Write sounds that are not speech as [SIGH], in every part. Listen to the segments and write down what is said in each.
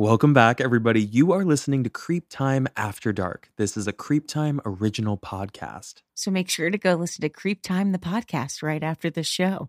Welcome back, everybody. You are listening to Creep Time After Dark. This is a Creep Time original podcast. So make sure to go listen to Creep Time, the podcast, right after the show.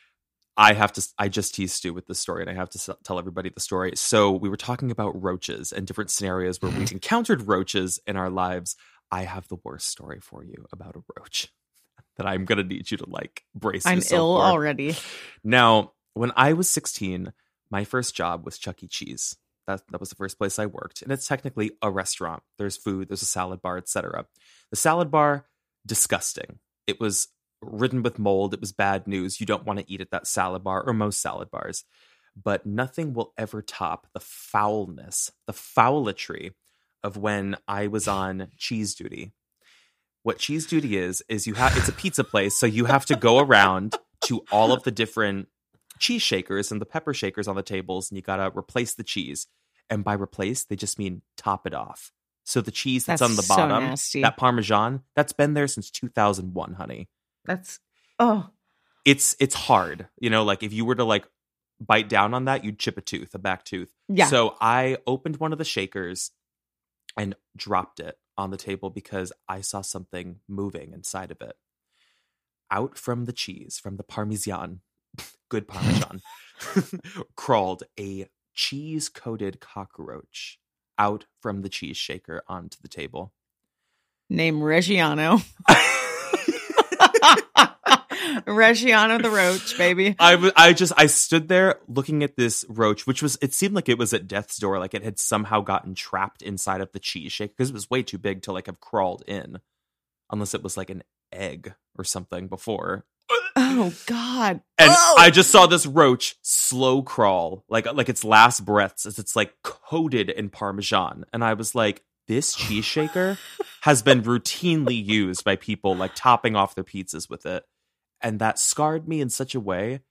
I have to, I just teased Stu with this story and I have to tell everybody the story. So, we were talking about roaches and different scenarios where we've mm-hmm. encountered roaches in our lives. I have the worst story for you about a roach [LAUGHS] that I'm going to need you to like brace yourself. I'm ill for. already. Now, when I was 16, my first job was Chuck E. Cheese. That that was the first place I worked, and it's technically a restaurant. There's food, there's a salad bar, etc. The salad bar, disgusting. It was ridden with mold. It was bad news. You don't want to eat at that salad bar or most salad bars. But nothing will ever top the foulness, the foulatry of when I was on cheese duty. What cheese duty is is you have it's a pizza place, so you have to go around to all of the different cheese shakers and the pepper shakers on the tables, and you gotta replace the cheese. And by replace, they just mean top it off. So the cheese that's, That's on the bottom, nasty. that Parmesan, that's been there since 2001, honey. That's oh It's it's hard, you know. Like if you were to like bite down on that, you'd chip a tooth, a back tooth. yeah. So I opened one of the shakers and dropped it on the table because I saw something moving inside of it. Out from the cheese, from the parmesan, [LAUGHS] good parmesan, [LAUGHS] crawled a cheese coated cockroach out from the cheese shaker onto the table. Name Reggiano. [LAUGHS] Reggiano the roach, [LAUGHS] baby. I w- I just I stood there looking at this roach, which was it seemed like it was at death's door, like it had somehow gotten trapped inside of the cheese shake because it was way too big to like have crawled in, unless it was like an egg or something before. Oh God. And Oh! I just saw this roach slow crawl, like like its last breaths as it's like coated in parmesan, and I was like, this cheese shaker has been routinely used by people like topping off their pizzas with it. And that scarred me in such a way.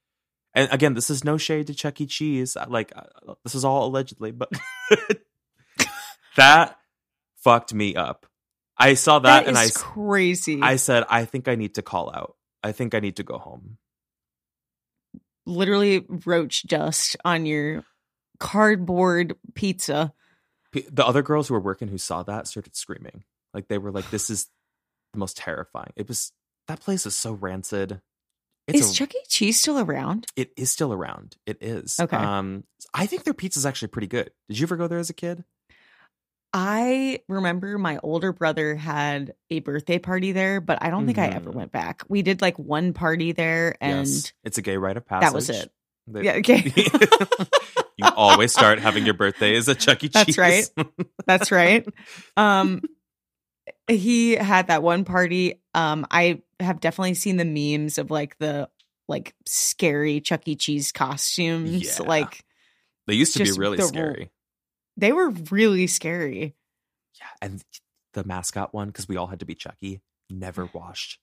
And again, this is no shade to Chuck E. Cheese. Like, uh, this is all allegedly, but [LAUGHS] that fucked me up. I saw that, That and I, crazy. I said, I think I need to call out. I think I need to go home. Literally roach dust on your cardboard pizza. The other girls who were working who saw that started screaming. Like they were like, "This is the most terrifying." It was that place is so rancid. It's is a- Chuck E. Cheese still around? It is still around. It is. Okay. Um, I think their pizza's actually pretty good. Did you ever go there as a kid? I remember my older brother had a birthday party there, but I don't think I ever Mhm. went back. We did like one party there and yes. It's a gay rite of passage. that was it. That- Yeah, okay. [LAUGHS] you always start having your birthdays at Chuck E. Cheese. That's right. That's [LAUGHS] right. Um he had that one party. Um I have definitely seen the memes of like the like scary Chuck E. Cheese costumes. Yeah. Like they used to be really the- scary. they were really scary. Yeah, and the mascot one because we all had to be Chucky. Never mm. washed.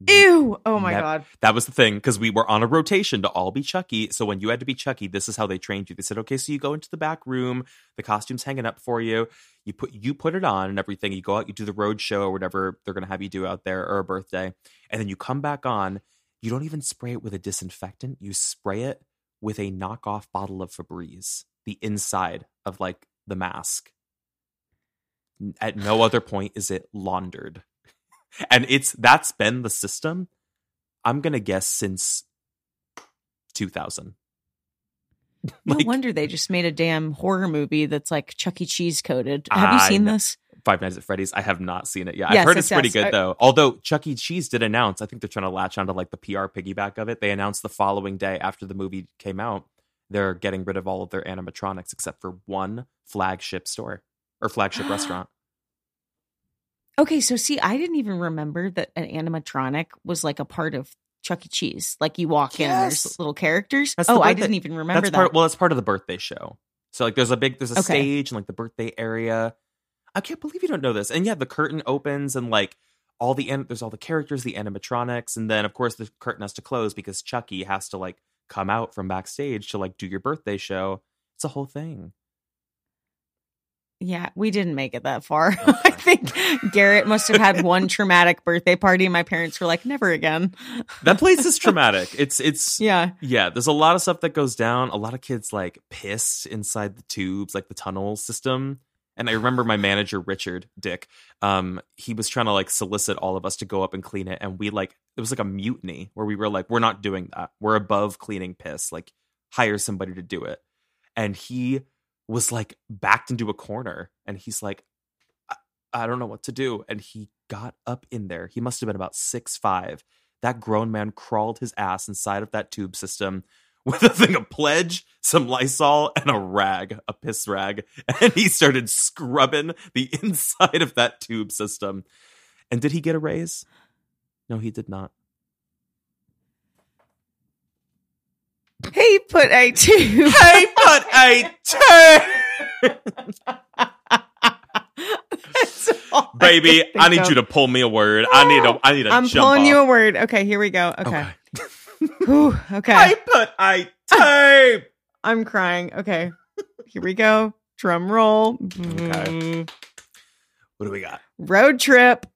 Ew. Mm-hmm. Oh my Nev- god. That was the thing because we were on a rotation to all be Chucky. So when you had to be Chucky, this is how they trained you. They said, okay, so you go into the back room, the costume's hanging up for you. You put you put it on and everything. You go out, you do the road show or whatever they're gonna have you do out there or a birthday, and then you come back on. You don't even spray it with a disinfectant. You spray it with a knockoff bottle of Febreze, the inside of like the mask. At no other point is it laundered. And it's that's been the system. I'm gonna guess since 2000. [LAUGHS] No Like- wonder they just made a damn horror movie that's like Chuck E. Cheese coded. Have you seen this? Five Nights at Freddy's. I have not seen it yet. Yes, I've heard yes, it's pretty good uh, though. Although Chuck E. Cheese did announce, I think they're trying to latch onto like the PR piggyback of it. They announced the following day after the movie came out, they're getting rid of all of their animatronics except for one flagship store or flagship [GASPS] restaurant. Okay, so see, I didn't even remember that an animatronic was like a part of Chuck E. Cheese. Like you walk in and there's little characters. That's oh, I didn't even remember that's that. part. Well, that's part of the birthday show. So like, there's a big, there's a Okay. stage and like the birthday area. I can't believe you don't know this. And yeah, the curtain opens and like all the an- there's all the characters, the animatronics, and then of course the curtain has to close because Chucky has to like come out from backstage to like do your birthday show. It's a whole thing. Yeah, we didn't make it that far. [LAUGHS] I think Garrett must have had one [LAUGHS] traumatic birthday party. My parents were like, never again. That place is [LAUGHS] traumatic. It's it's Yeah. yeah. There's a lot of stuff that goes down. A lot of kids like piss inside the tubes, like the tunnel system. And I remember my manager Richard Dick. Um, he was trying to like solicit all of us to go up and clean it, and we like it was like a mutiny where we were like, we're not doing that. We're above cleaning piss. Like hire somebody to do it. And he was like backed into a corner, and he's like, I, I don't know what to do. And he got up in there. He must have been about six five. That grown man crawled his ass inside of that tube system [LAUGHS] with a thing of pledge, some Lysol, and a rag, a piss rag. [LAUGHS] And he started scrubbing the [LAUGHS] inside of that tube system. And did he get a raise? No, he did not. Hey, [LAUGHS] put a two. Hey, put a two. I Baby, I think need you to pull me a word. I need a I need a I'm pulling you a word. Okay, here we go. Okay. [LAUGHS] Whew, okay. I put a tape. [LAUGHS] I'm crying. Okay. Here we go. Drum roll. Okay. What do we got? Road trip.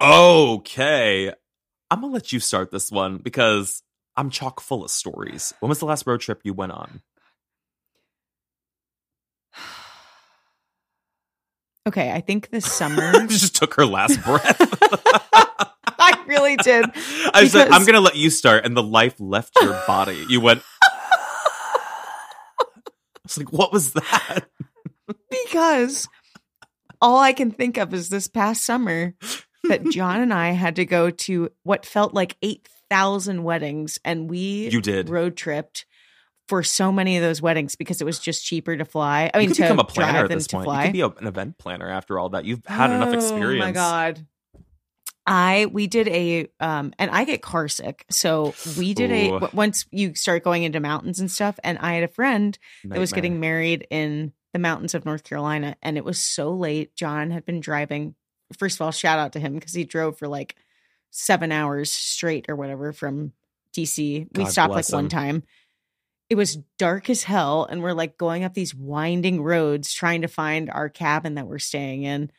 Okay. I'm gonna let you start this one because I'm chock full of stories. When was the last road trip you went on? [SIGHS] Okay, I think this summer. [LAUGHS] just took her last breath. [LAUGHS] I really did. [LAUGHS] I was Because- I'm gonna let you start, and the life left your body. You went. I was like, what was that? because all I can think of is this past summer that John and I had to go to what felt like 8,000 weddings and we You did. road tripped for so many of those weddings because it was just cheaper to fly. I you mean, could to become a planner at this to point. fly. You could be a, an event planner after all that. You've had enough experience. Oh my god. I we did a um and I get car sick. So we did a Ooh. w- once you start going into mountains and stuff and I had a friend that was getting married in the mountains of North Carolina and it was so late. John had been driving first of all, shout out to him because he drove for like seven hours straight or whatever from DC. we God stopped like bless one time. It was dark as hell, and we're like going up these winding roads trying to find our cabin that we're staying in.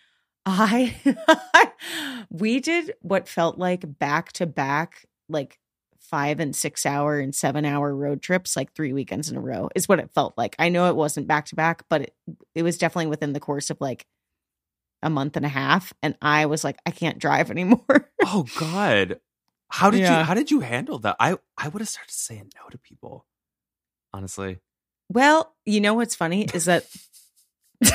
I [LAUGHS] we did what felt like back to back, like five and six hour and seven hour road trips, like three weekends in a row, is what it felt like. I know it wasn't back to back, but it, it was definitely within the course of like a month and a half. And I was like, I can't drive anymore. [LAUGHS] Oh God. How did Yeah. you how did you handle that? I I would have started saying no to people. Honestly. Well, you know what's funny is that [LAUGHS]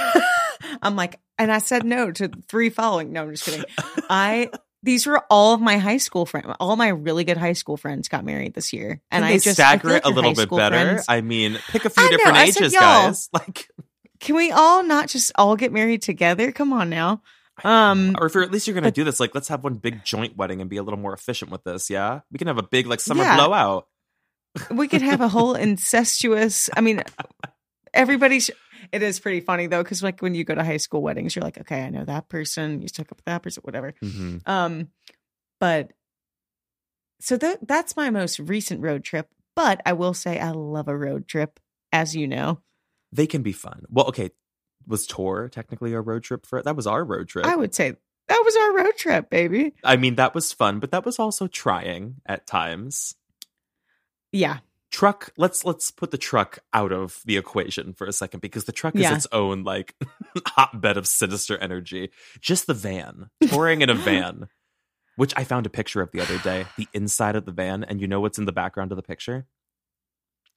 I'm like, and I said no to three following. No, I'm just kidding. I [LAUGHS] these were all of my high school friends. All my really good high school friends got married this year, and Can I just I stagger feel it a little bit better. friends- I mean, pick a few I know, different I said, ages, guys. Like Can we all not just all get married together? Come on now. Um, or if you're at least you're gonna but- do this, like let's have one big joint wedding and be a little more efficient with this, yeah? We can have a big like summer Yeah. blowout. we could have a whole [LAUGHS] incestuous. I mean, everybody's. It is pretty funny though, because like when you go to high school weddings, you're like, okay, I know that person. You took up with that person, whatever. Mhm. Um, but so that that's my most recent road trip. But I will say I love a road trip, as you know. They can be fun. Well, okay. Was tour technically a road trip for that was our road trip. I would say that was our road trip, baby. I mean, that was fun, but that was also trying at times. Yeah, truck let's let's put the truck out of the equation for a second because the truck is Yeah. its own like [LAUGHS] hotbed of sinister energy just the van touring in a van [LAUGHS] which i found a picture of the other day the inside of the van and you know what's in the background of the picture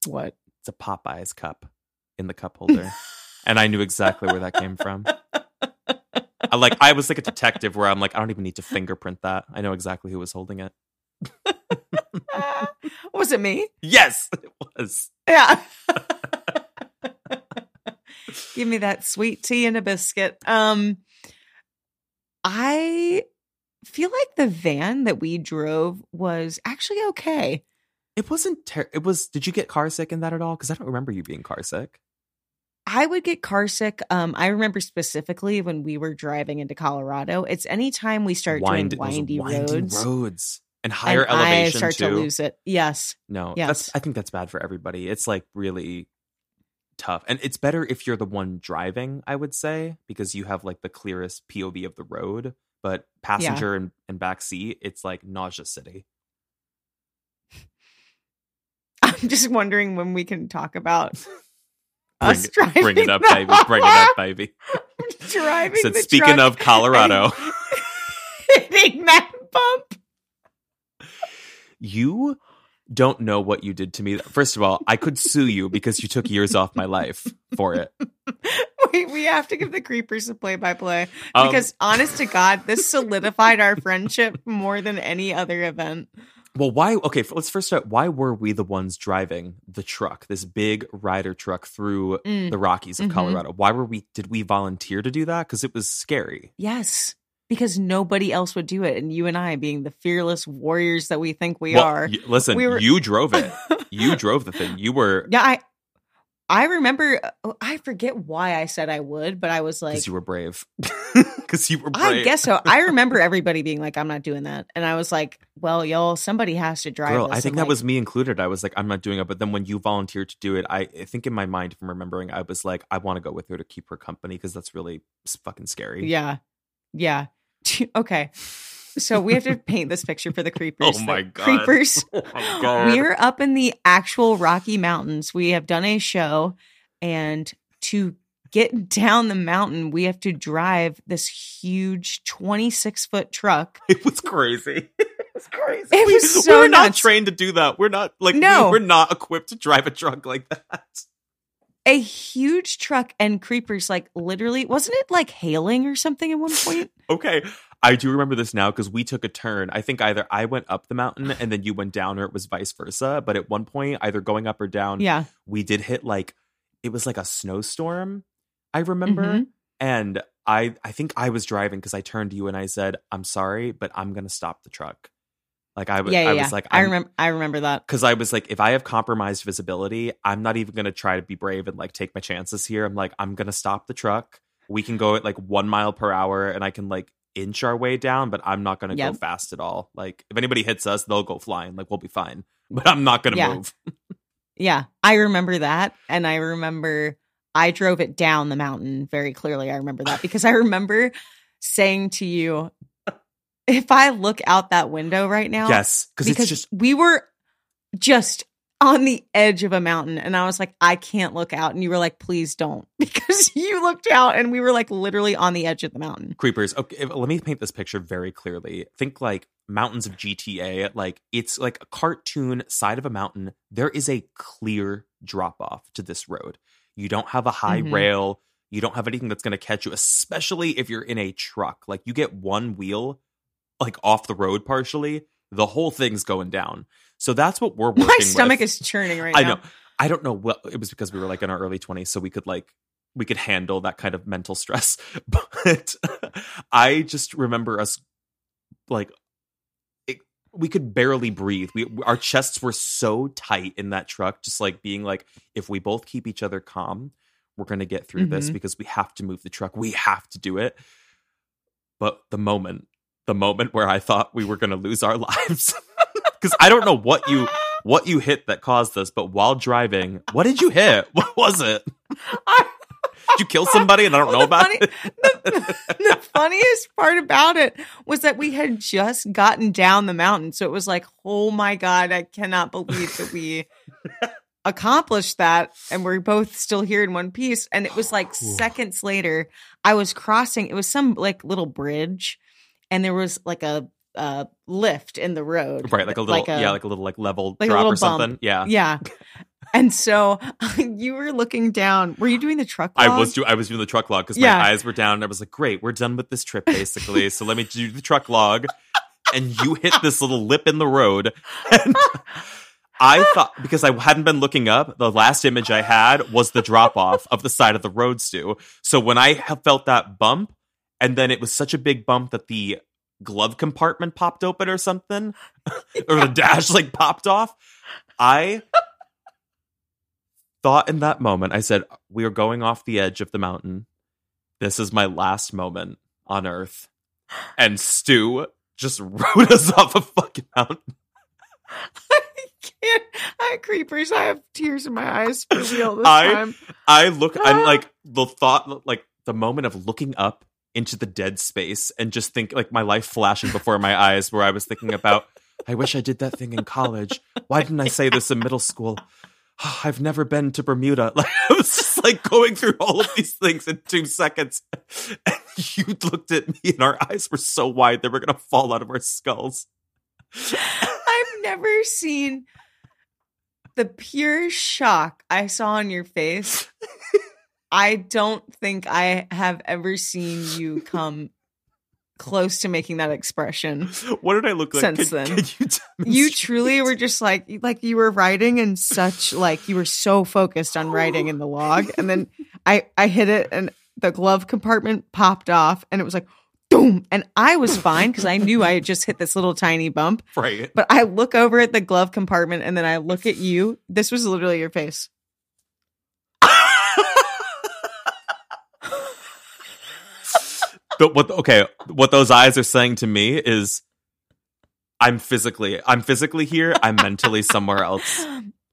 what? it's a popeyes cup in the cup holder and i knew exactly where that came from I, like i was like a detective where i'm like i don't even need to fingerprint that i know exactly who was holding it [LAUGHS] was it me? yes it was Yeah. [LAUGHS] Give me that sweet tea and a biscuit. Um I feel like the van that we drove was actually okay. It wasn't. Ter- it was. Did you get car sick in that at all? Because I don't remember you being car sick. I would get car sick. Um, I remember specifically when we were driving into Colorado. It's anytime we start Wind- doing windy, roads, roads and higher and I elevation start too. to lose it. Yes, No, Yes. that's. I think that's bad for everybody. It's like really tough, and it's better if you're the one driving. I would say because you have like the clearest POV of the road. But passenger and, and back seat, it's like nausea city. [LAUGHS] I'm just wondering when we can talk about [LAUGHS] Bring, us it- driving. bring it up, baby. Bring it up, baby. [LAUGHS] driving. Said the speaking of Colorado. [LAUGHS] hitting that bump. you don't know what you did to me. First of all, I could sue you because you took years off my life for it. [LAUGHS] We we have to give the creepers a play by play Um, because honest to God, this solidified our friendship more than any other event. Well, why? Okay, let's first start. Why were we the ones driving the truck, this big Ryder truck through Mm. the Rockies of Mhm. Colorado? Why were we? Did we volunteer to do that? Because it was scary. Yes. Because nobody else would do it. And you and I, being the fearless warriors that we think we Well, are. y- listen, we were- you drove it. [LAUGHS] you drove the thing. You were Yeah, I I remember uh, I forget why I said I would, but I was like because you were brave. [LAUGHS] Because you were brave. I guess so. I [LAUGHS] remember everybody being like, I'm not doing that. And I was like, well, y'all, somebody has to drive Girl, this. I think that like, was me included. I was like, I'm not doing it. But then when you volunteered to do it, I, I think in my mind, from remembering, I was like, I want to go with her to keep her company because that's really fucking scary. Yeah. Yeah. [LAUGHS] Okay. So we have to paint this picture for the [LAUGHS] creepers. Oh my God. Creepers. [LAUGHS] Oh God. We're up in the actual Rocky Mountains. We have done a show, and to get [LAUGHS] down the mountain, we have to drive this huge 26 foot truck. It was crazy. It was crazy. It We- was so we're not nuts. trained to do that. We're not like we- No. we're not equipped to drive a truck like that. A huge truck and creepers, like literally, wasn't it like hailing or something at one point? Okay. I do remember this now because we took a turn. I think either I went up the mountain [SIGHS] and then you went down, or it was vice versa. But at one point, either going up or down, Yeah. we did hit like it was like a snowstorm. I remember, Mhm. and I I think I was driving because I turned to you and I said, "I'm sorry, but I'm gonna stop the truck." Like I was, Yeah, yeah, I yeah. was like, I remember. I remember that. because I was like, if I have compromised visibility, I'm not even gonna try to be brave and like take my chances here. I'm like, I'm gonna stop the truck. We can go at like one mile per hour, and I can like inch our way down, but I'm not going to Yep. go fast at all. Like if anybody hits us, they'll go flying. Like we'll be fine. [LAUGHS] But I'm not going to Yeah. move. [LAUGHS] Yeah, I remember that. And I remember I drove it down the mountain very clearly. I remember that because I remember saying to you, if I look out that window right now, Yes, because it's just we were just on the edge of a mountain and I was like, I can't look out. And you were like, please don't. [LAUGHS] Because you looked out and we were like literally on the edge of the mountain. creepers. Okay, let me paint this picture very clearly. Think like mountains of GTA. Like it's like a cartoon side of a mountain. There is a clear drop off to this road. You don't have a high Mhm. rail. You don't have anything that's going to catch you, especially if you're in a truck. Like you get one wheel like off the road partially, the whole thing's going down. So that's what we're working My stomach with. is churning right I now. I know. I don't know what it was because we were like in our early 20s, so we could like we could handle that kind of mental stress. [LAUGHS] But I just remember us like it, we could barely breathe. We our chests were so tight in that truck, just like being like, if we both keep each other calm, we're gonna get through this Mhm. because we have to move the truck. We have to do it. But the moment, the moment where I thought we were gonna lose our [LAUGHS] lives. Because I don't know what you what you hit that caused this, but while driving, what did you hit? [LAUGHS] What was it? [LAUGHS] Did you kill somebody and I don't know about funny- it? [LAUGHS] the funniest part about it was that we had just gotten down the mountain. So it was like, oh my God, I cannot believe that we accomplished that. And we're both still here in one piece. And it was like seconds later, I was crossing, it was some like little bridge, and there was like a, uh lift in the road. Right, like a little yeah, like a little like level like a drop or something. bump. Yeah. Yeah. And so [LAUGHS] you were looking down. Were you doing the truck? I was do I was doing the truck log because Yeah. my eyes were down and I was like, great, we're done with this trip basically. so let me do the truck log. And you hit this little lip in the road. [LAUGHS] And I thought because I hadn't been looking up, the last image I had was the drop off of the side of the road stew. So when I felt that bump, and then it was such a big bump that the glove compartment popped open or something, [LAUGHS] or the dash like popped off, I thought in that moment, I said, We are going off the edge of the mountain. This is my last moment on Earth. And Stu just [LAUGHS] rode us off a fucking mountain. I can't. I have creepers. I have tears in my eyes for real this I- time. I look, I'm ah. like, the thought, like, the moment of looking up into the dead space and just think, like, my life flashing before my [LAUGHS] eyes, where I was thinking about, I wish I did that thing in college. Why didn't I say this in middle school? [SIGHS] I've never been to Bermuda. [LAUGHS] Like I was just like going through all of these things in two seconds. [LAUGHS] And you looked at me and our eyes were so wide they were gonna fall out of our skulls. I've never seen the pure shock I saw on your face. I don't think I have ever seen you [LAUGHS] come close to making that expression. What did I look like? Since Can- then. can you, You truly were just like like you were writing and such like you were so focused on writing in the log and then I I hit it and the glove compartment popped off and it was like boom and I was fine because I knew I had just hit this little tiny bump right. but I look over at the glove compartment and then I look at you this was literally your face [LAUGHS] But what okay, what those eyes are saying to me is I'm physically I'm physically here, I'm mentally somewhere else.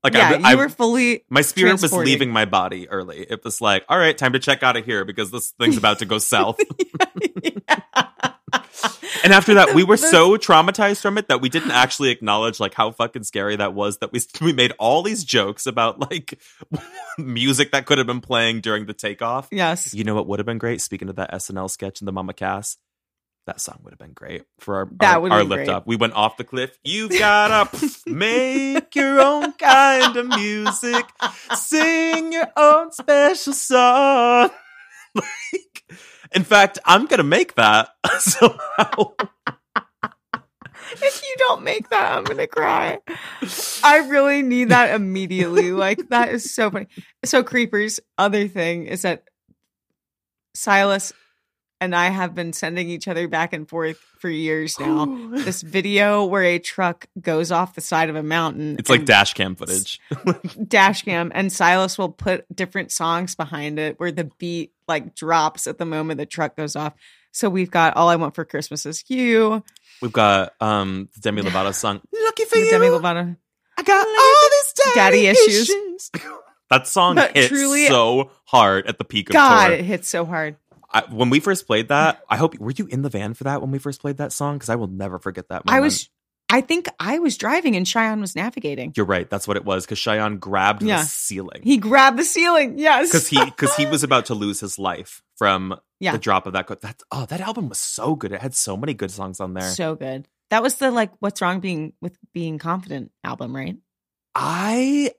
Like yeah I, you were fully my spirit was leaving my body early. It was like, all right, time to check out of here because this thing's about to go [LAUGHS] south. And after that, we were [LAUGHS] so traumatized from it that we didn't actually acknowledge like how fucking scary that was. That we [LAUGHS] we made all these jokes about like [LAUGHS] music that could have been playing during the takeoff. yes You know what would have been great? Speaking of that SNL sketch in the Mama Cass, that song would have been great for our That our, our lift great. up. We went off the cliff. You've gotta make your own kind of music, sing your own special song. like, in fact, I'm gonna make that. [LAUGHS] Somehow. if you don't make that I'm gonna cry. I really need that immediately. [LAUGHS] Like that is so funny. So creepers other thing is that Sylas and I have been sending each other back and forth for years [GASPS] now this video where a truck goes off the side of a mountain It's like dash cam footage. dash cam and Sylas will put different songs behind it where the beat like drops at the moment the truck goes off. So we've got All I Want for Christmas Is You, We've got um the Demi Lovato [LAUGHS] song "Lucky for the You." Demi Lovato. I got all these Daddy daddy, issues. issues. [LAUGHS] that song But hit truly- so hard at the peak of God, tour. it hits so hard. I, when we first played that, I hope were you in the van for that when we first played that song because I will never forget that. Moment. I was, I think I was driving and Cheyenne was navigating. You're right. That's what it was because Cheyenne grabbed Yeah. the ceiling He grabbed the ceiling. Yes, because he because he was [LAUGHS] about to lose his life from Yeah. the drop of that. That oh, that album was so good. It had so many good songs on there. so good. That was the like, what's wrong being with being confident album, right? I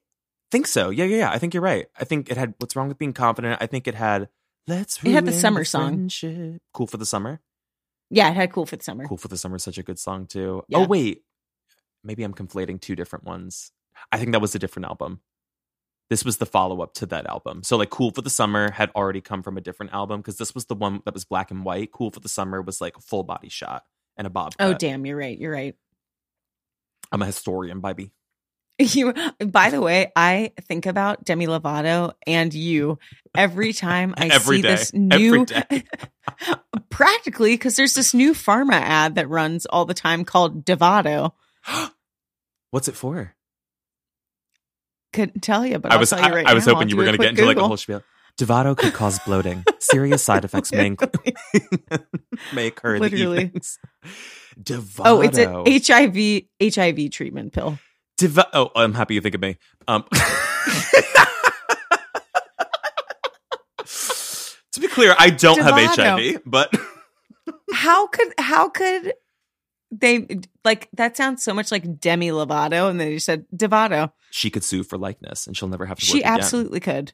think so. Yeah, yeah, yeah. I think you're right. I think it had what's wrong with being confident. I think it had let's. It had the ruin summer song. friendship. Cool for the summer. Yeah, it had cool for the summer. Cool for the summer is such a good song too. Oh, yeah. Oh wait, maybe I'm conflating two different ones. I think that was a different album. This was the follow up to that album. So like Cool for the Summer had already come from a different album because this was the one that was black and white. Cool for the Summer was like a full body shot and a bob. Oh damn, you're right. You're right. I'm a historian, baby. You. By the way, I think about Demi Lovato and you every time I [LAUGHS] Every see day. this new. [LAUGHS] practically, because there's this new pharma ad that runs all the time called Dovato. [GASPS] What's it for? Couldn't tell you, but I was I, right I was hoping I'll you were going to get into like a whole spiel. Dovato could cause bloating. Serious side effects may, include, [LAUGHS] may occur in Literally. Dovato. Oh, it's an HIV HIV treatment pill. Deva- oh, I'm happy you think of me. Um, [LAUGHS] to be clear, I don't have HIV, but [LAUGHS] How could how could they like that sounds so much like Demi Lovato and then you said Dovato. she could sue for likeness, and she'll never have to. She again. absolutely could.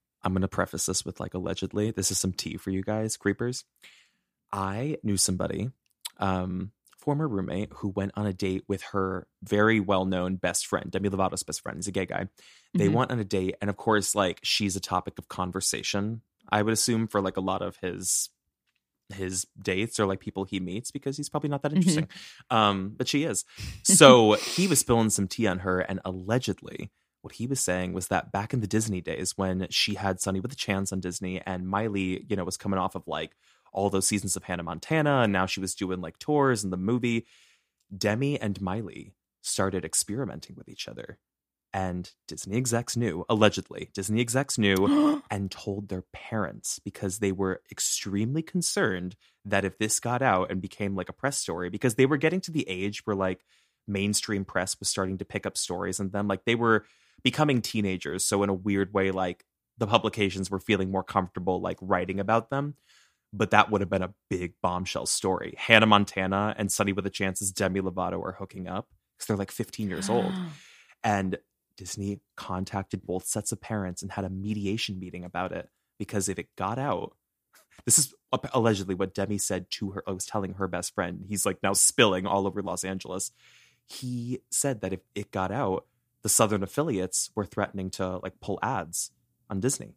I'm going to preface this with like allegedly. This is some tea for you guys, creepers. I knew somebody, um, former roommate, who went on a date with her very well known best friend, Demi Lovato's best friend. He's a gay guy. They Mhm. went on a date, and of course, like she's a topic of conversation. I would assume for like a lot of his his dates or like people he meets because he's probably not that Mhm. interesting. Um, but she is. [LAUGHS] So he was spilling some tea on her, and allegedly, what he was saying was that back in the Disney days when she had Sonny with a Chance on Disney and Miley, you know, was coming off of like all those seasons of Hannah Montana and now she was doing like tours and the movie, Demi and Miley started experimenting with each other. And Disney execs knew, allegedly, Disney execs knew [GASPS] and told their parents because they were extremely concerned that if this got out and became like a press story, because they were getting to the age where like mainstream press was starting to pick up stories and then like they were becoming teenagers. So in a weird way, like the publications were feeling more comfortable like writing about them. but that would have been a big bombshell story. Hannah Montana and Sonny with a Chance's Demi Lovato are hooking up because they're like 15 years old. [GASPS] And Disney contacted both sets of parents and had a mediation meeting about it because if it got out, this is allegedly what Demi said to her. I was telling her best friend. He's like now spilling all over Los Angeles. He said that if it got out, the Southern affiliates were threatening to like pull ads on Disney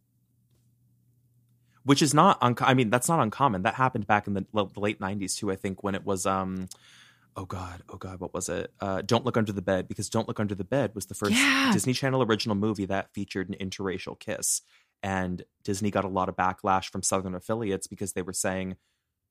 which is not un- I mean that's not uncommon. That happened back in the, l- the late '90s too. I think when it was um oh god oh god what was it uh don't look under the bed because don't look under the bed was the first Yeah. disney channel original movie that featured an interracial kiss and disney got a lot of backlash from southern affiliates because they were saying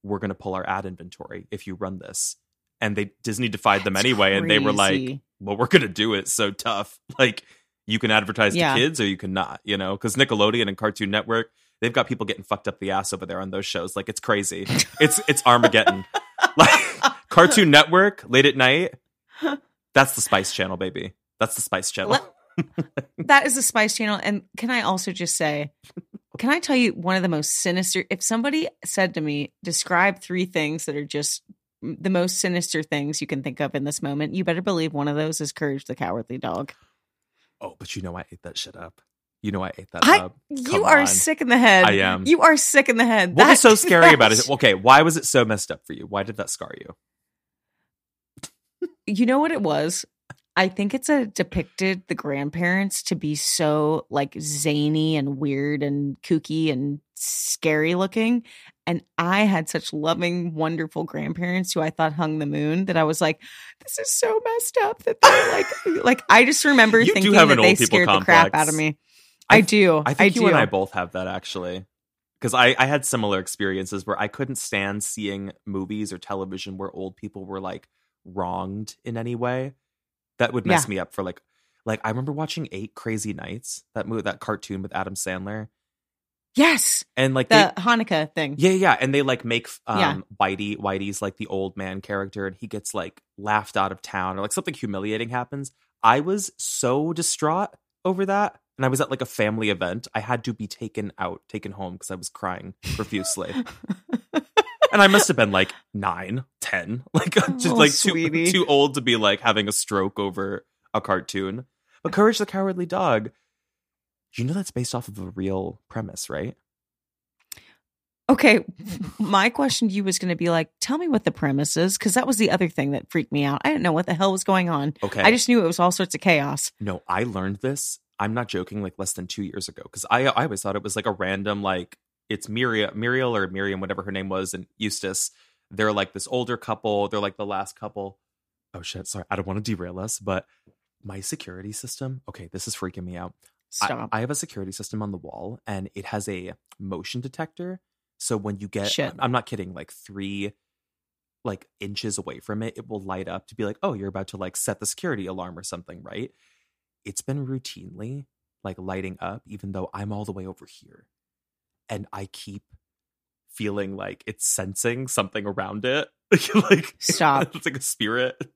we're going to pull our ad inventory if you run this and they disney defied them That's anyway and they were like well we're going to do it so tough [LAUGHS] like you can advertise Yeah. to kids or you cannot you know because nickelodeon and cartoon network they've got people getting fucked up the ass over there on those shows like it's crazy it's it's armageddon [LAUGHS] like cartoon network late at night that's the spice channel baby that's the spice channel [LAUGHS] that is the Spice Channel. And can I also just say, can I tell you one of the most sinister? If somebody said to me, describe three things that are just the most sinister things you can think of in this moment, you better believe one of those is Courage the Cowardly Dog. oh but you know i ate that shit up you know i ate that I, up you are on. sick in the head. I am. You are sick in the head. what was so [LAUGHS] scary about it okay why was it so messed up for you why did that scar you You know what it was? I think it's a depicted the grandparents to be so like zany and weird and kooky and scary looking. And I had such loving, wonderful grandparents who I thought hung the moon that I was like, this is so messed up that they're like, [LAUGHS] like I just remember You thinking that they scared the crap out of me. I, do. I think do. you and I both have that actually. Because I, I had similar experiences where I couldn't stand seeing movies or television where old people were like wronged in any way. That would mess Yeah. me up for like like I remember watching Eight Crazy Nights, that movie that cartoon with Adam Sandler. Yes, And like the they, Hanukkah thing. yeah, yeah, and they like make um Yeah. Whitey Whitey's like the old man character, and he gets like laughed out of town or like something humiliating happens. I was so distraught over that, and I was at like a family event. I had to be taken out, taken home because I was crying profusely, [LAUGHS] and I must have been like nine, ten, [LAUGHS] like just Oh, like too too old to be like having a stroke over a cartoon. But Courage the Cowardly Dog, you know that's based off of a real premise, right? Okay, [LAUGHS] my question to you was going to be like, tell me what the premise is, because that was the other thing that freaked me out. I didn't know what the hell was going on. Okay. I just knew it was all sorts of chaos. No, I learned this. I'm not joking. Like less than two years ago, because I I always thought it was like a random like it's Muriel, Muriel or Miriam, whatever her name was, and Eustace. They're like this older couple. They're like the last couple. Oh shit! Sorry, I don't want to derail us, but my security system. Okay, this is freaking me out. I- I, have a security system on the wall, and it has a motion detector. So when you get, Shit. I'm not kidding, like three like inches away from it, it will light up to be like, oh, you're about to like set the security alarm or something, right? It's been routinely like lighting up, even though I'm all the way over here. And I keep feeling like it's sensing something around it. [LAUGHS] like Stop. [LAUGHS] it's like a spirit. [SIGHS]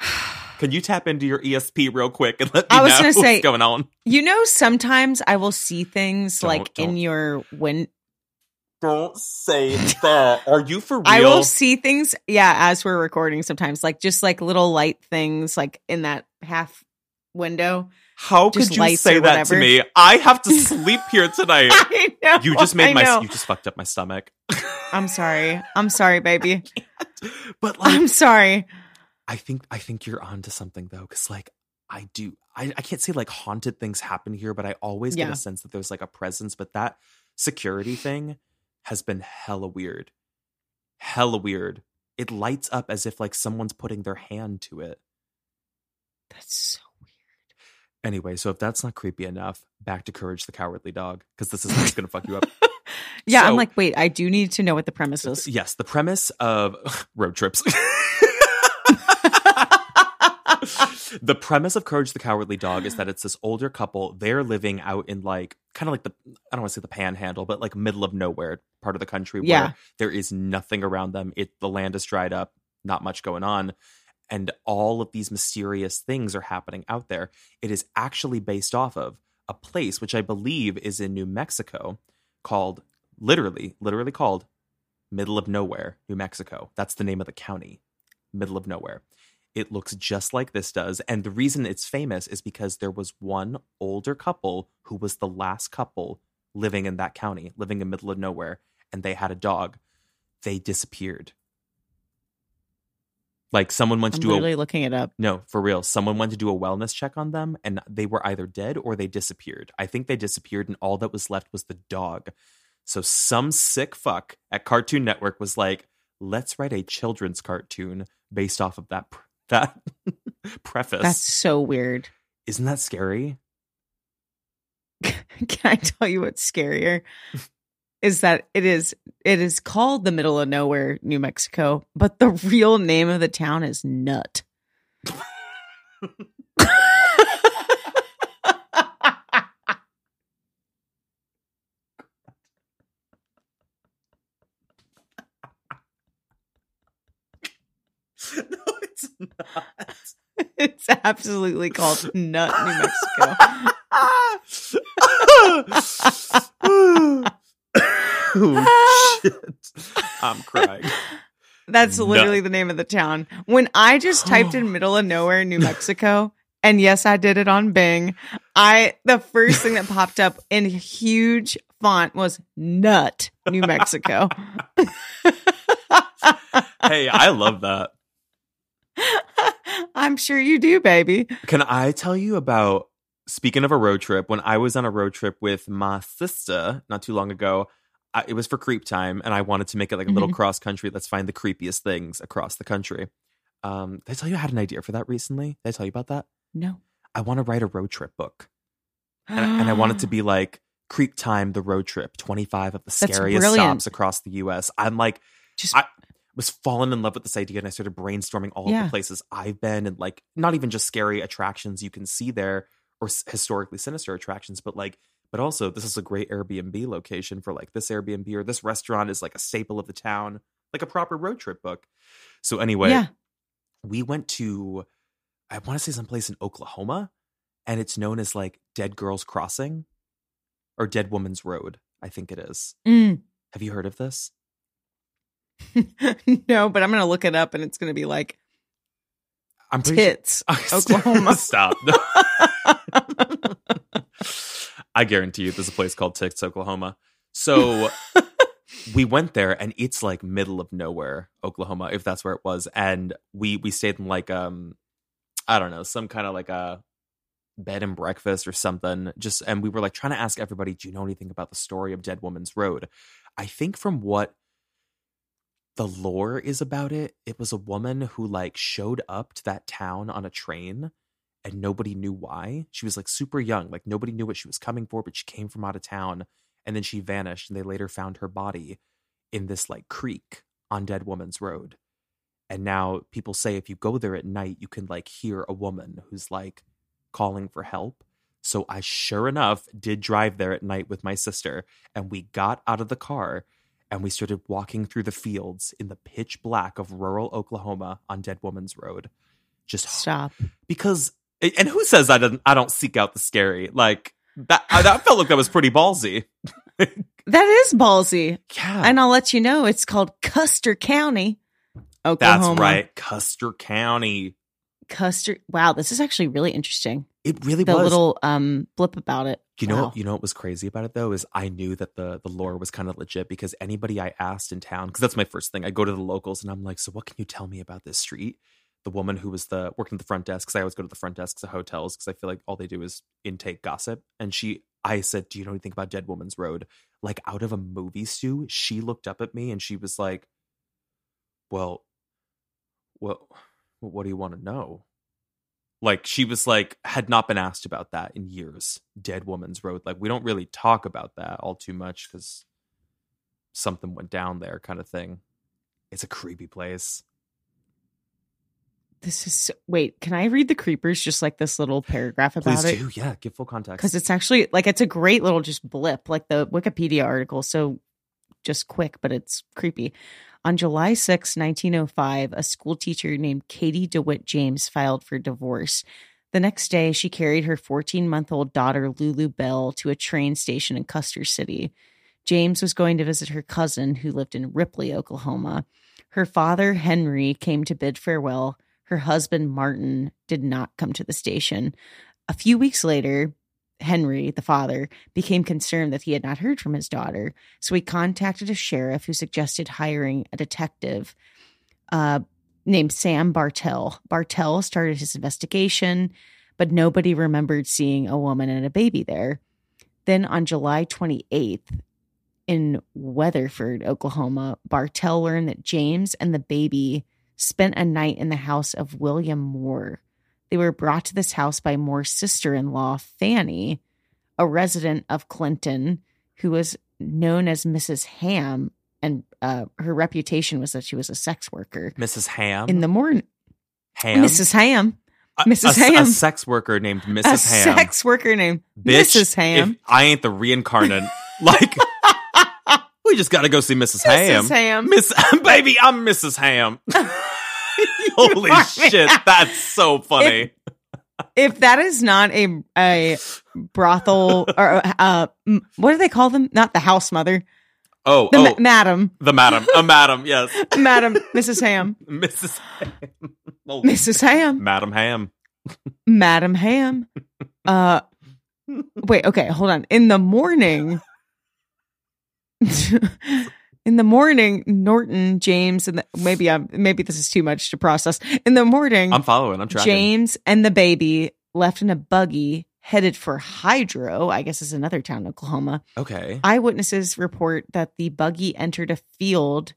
[LAUGHS] Can you tap into your ESP real quick and let me I was know gonna [LAUGHS] what's say- going on? You know, sometimes I will see things Don't- like in don't. your win. Don't say that. Are you for real? I will see things, yeah, as we're recording sometimes, like just like little light things, like in that half window. How just could you lights say or that to whatever. me? I have to sleep here [LAUGHS] tonight. I know. You just I made my know. you just fucked up my stomach. I'm sorry. I'm sorry, baby. [LAUGHS] But like I'm sorry. I think I think you're onto something though, because like I do I, I can't say like haunted things happen here, but I always get a sense that there's like a presence. But that security thing has been hella weird. Hella weird. It lights up as if like someone's putting their hand to it. That's so weird. Anyway, so if that's not creepy enough, back to Courage the Cowardly Dog, because this is what's gonna fuck you up. [LAUGHS] Yeah, I'm like, wait, I do need to know what the premise is. Yes, the premise of [LAUGHS] road trips. [LAUGHS] [LAUGHS] the premise of Courage the Cowardly Dog is that it's this older couple. They're living out in like kind of like the I don't want to say the panhandle, but like middle of nowhere part of the country Yeah. where there is nothing around them. It the land is dried up, not much going on. And all of these mysterious things are happening out there. It is actually based off of a place which I believe is in New Mexico called literally, literally called Middle of Nowhere, New Mexico. That's the name of the county, Middle of Nowhere. It looks just like this does. And the reason it's famous is because there was one older couple who was the last couple living in that county, living in Middle of Nowhere, and they had a dog. They disappeared. Like someone went to I'm do literally a looking it up. no, for real. Someone went to do a wellness check on them and they were either dead or they disappeared. I think they disappeared and all that was left was the dog. So some sick fuck at Cartoon Network was like, "Let's write a children's cartoon based off of that pr- that [LAUGHS] preface." That's so weird. Isn't that scary? [LAUGHS] Can I tell you what's scarier? is that it is it is called the middle of nowhere, New Mexico, but the real name of the town is Nutt. [LAUGHS] no, it's not. [LAUGHS] it's absolutely called Nutt, New Mexico. [LAUGHS] oh, shit. I'm crying. That's Nutt. literally the name of the town. When I just typed in oh. middle of nowhere, New Mexico, and yes, I did it on Bing, I the first thing that popped up in huge font was Nutt, New Mexico. [LAUGHS] Hey, I love that. I'm sure you do, baby. Can I tell you about speaking of a road trip? When I was on a road trip with my sister not too long ago, I, it was for creep time, and I wanted to make it like a little Mhm. cross country. Let's find the creepiest things across the country. Um, did I tell you I had an idea for that recently? Did I tell you about that? No. I want to write a road trip book, and, and I want it to [GASPS] be like creep time, the road trip, twenty five of the scariest stops across the U.S. I'm like, Just- I was falling in love with this idea, and I started brainstorming all of Yeah. the places I've been, and like not even just scary attractions you can see there or s- historically sinister attractions, but like, but also this is a great Airbnb location for like this Airbnb or this restaurant is like a staple of the town, like a proper road trip book. So anyway, Yeah. we went to I want to say someplace in Oklahoma, and it's known as like Dead Girls Crossing or Dead Woman's Road. I think it is. Mm. Have you heard of this? [LAUGHS] no, but I'm gonna look it up, and it's gonna be like I'm pretty sure- [LAUGHS] Oklahoma. Stop. [LAUGHS] I guarantee you, there's a place called Tits, Oklahoma. So we went there, and it's like middle of nowhere, Oklahoma, if that's where it was. And we we stayed in like um, I don't know, some kind of like a bed and breakfast or something. Just and we were like trying to ask everybody, do you know anything about the story of Dead Woman's Road? I think from what the lore is about it, it was a woman who like showed up to that town on a train and nobody knew why. She was like super young, like nobody knew what she was coming for, but she came from out of town and then she vanished and they later found her body in this like creek on Dead Woman's Road. And now people say if you go there at night, you can like hear a woman who's like calling for help. So I sure enough did drive there at night with my sister and we got out of the car and we started walking through the fields in the pitch black of rural Oklahoma on Dead Woman's Road. Just stop. because and who says I don't I don't seek out the scary? Like that I, that felt like that was pretty ballsy. [LAUGHS] That is ballsy. Yeah. And I'll let you know it's called Custer County, Oklahoma. That's right. Custer County. Custer. Wow, this is actually really interesting. It really the was. little um blip about it. You know, Wow. you know what was crazy about it though is I knew that the the lore was kind of legit because anybody I asked in town, because that's my first thing. I go to the locals and I'm like, so what can you tell me about this street? The woman who was the working at the front desk, because I always go to the front desks of hotels because I feel like all they do is intake gossip. And she, I said, do you know anything about Dead Woman's Road? Like out of a movie stew, she looked up at me and she was like, well, well, what do you want to know? Like she was like had not been asked about that in years dead woman's road like we don't really talk about that all too much because something went down there kind of thing it's a creepy place This is so- wait. Can I read the creepers? Just like this little paragraph about please it. do yeah give full context because it's actually like it's a great little just blip like the wikipedia article so just quick but it's creepy on july 6 1905 a schoolteacher named katie dewitt james filed for divorce the next day she carried her 14 month old daughter lulu bell to a train station in custer city James was going to visit her cousin who lived in Ripley, Oklahoma. Her father, Henry, came to bid farewell. Her husband, Martin, did not come to the station. A few weeks later, Henry, the father, became concerned that he had not heard from his daughter. So he contacted a sheriff who suggested hiring a detective uh, named Sam Bartell. Bartell started his investigation, but nobody remembered seeing a woman and a baby there. Then on July 28th, in Weatherford, Oklahoma, Bartell learned that James and the baby spent a night in the house of William Moore. They were brought to this house by Moore's sister in law, Fanny, a resident of Clinton, who was known as Mrs. Ham, and uh, her reputation was that she was a sex worker. Mrs. Ham. In the morning, Ham. Mrs. Ham. A- Mrs. a, Ham. A sex worker named Mrs. a Ham. sex worker named Bitch, Mrs. Ham. I ain't the reincarnate. [LAUGHS] like, [LAUGHS] we just got to go see Mrs. Ham. Mrs. Ham. Miss, [LAUGHS] baby, I'm Mrs. Ham. [LAUGHS] Holy shit, that's so funny. if that is not a a brothel or uh, what do they call them? Not the house mother, oh, the oh, ma- madam, the madam, a madam, yes, [LAUGHS] madam, Mrs. Ham, Mrs. Ham, [LAUGHS] Oh, Mrs. Ham, Madam Ham. Madam Ham. Uh, wait, okay, hold on. In the morning, in the morning, Norton, James, and the, maybe I'm maybe this is too much to process. In the morning, I'm following. I'm tracking. James and the baby left in a buggy headed for Hydro, I guess is another town in Oklahoma. Okay. Eyewitnesses report that the buggy entered a field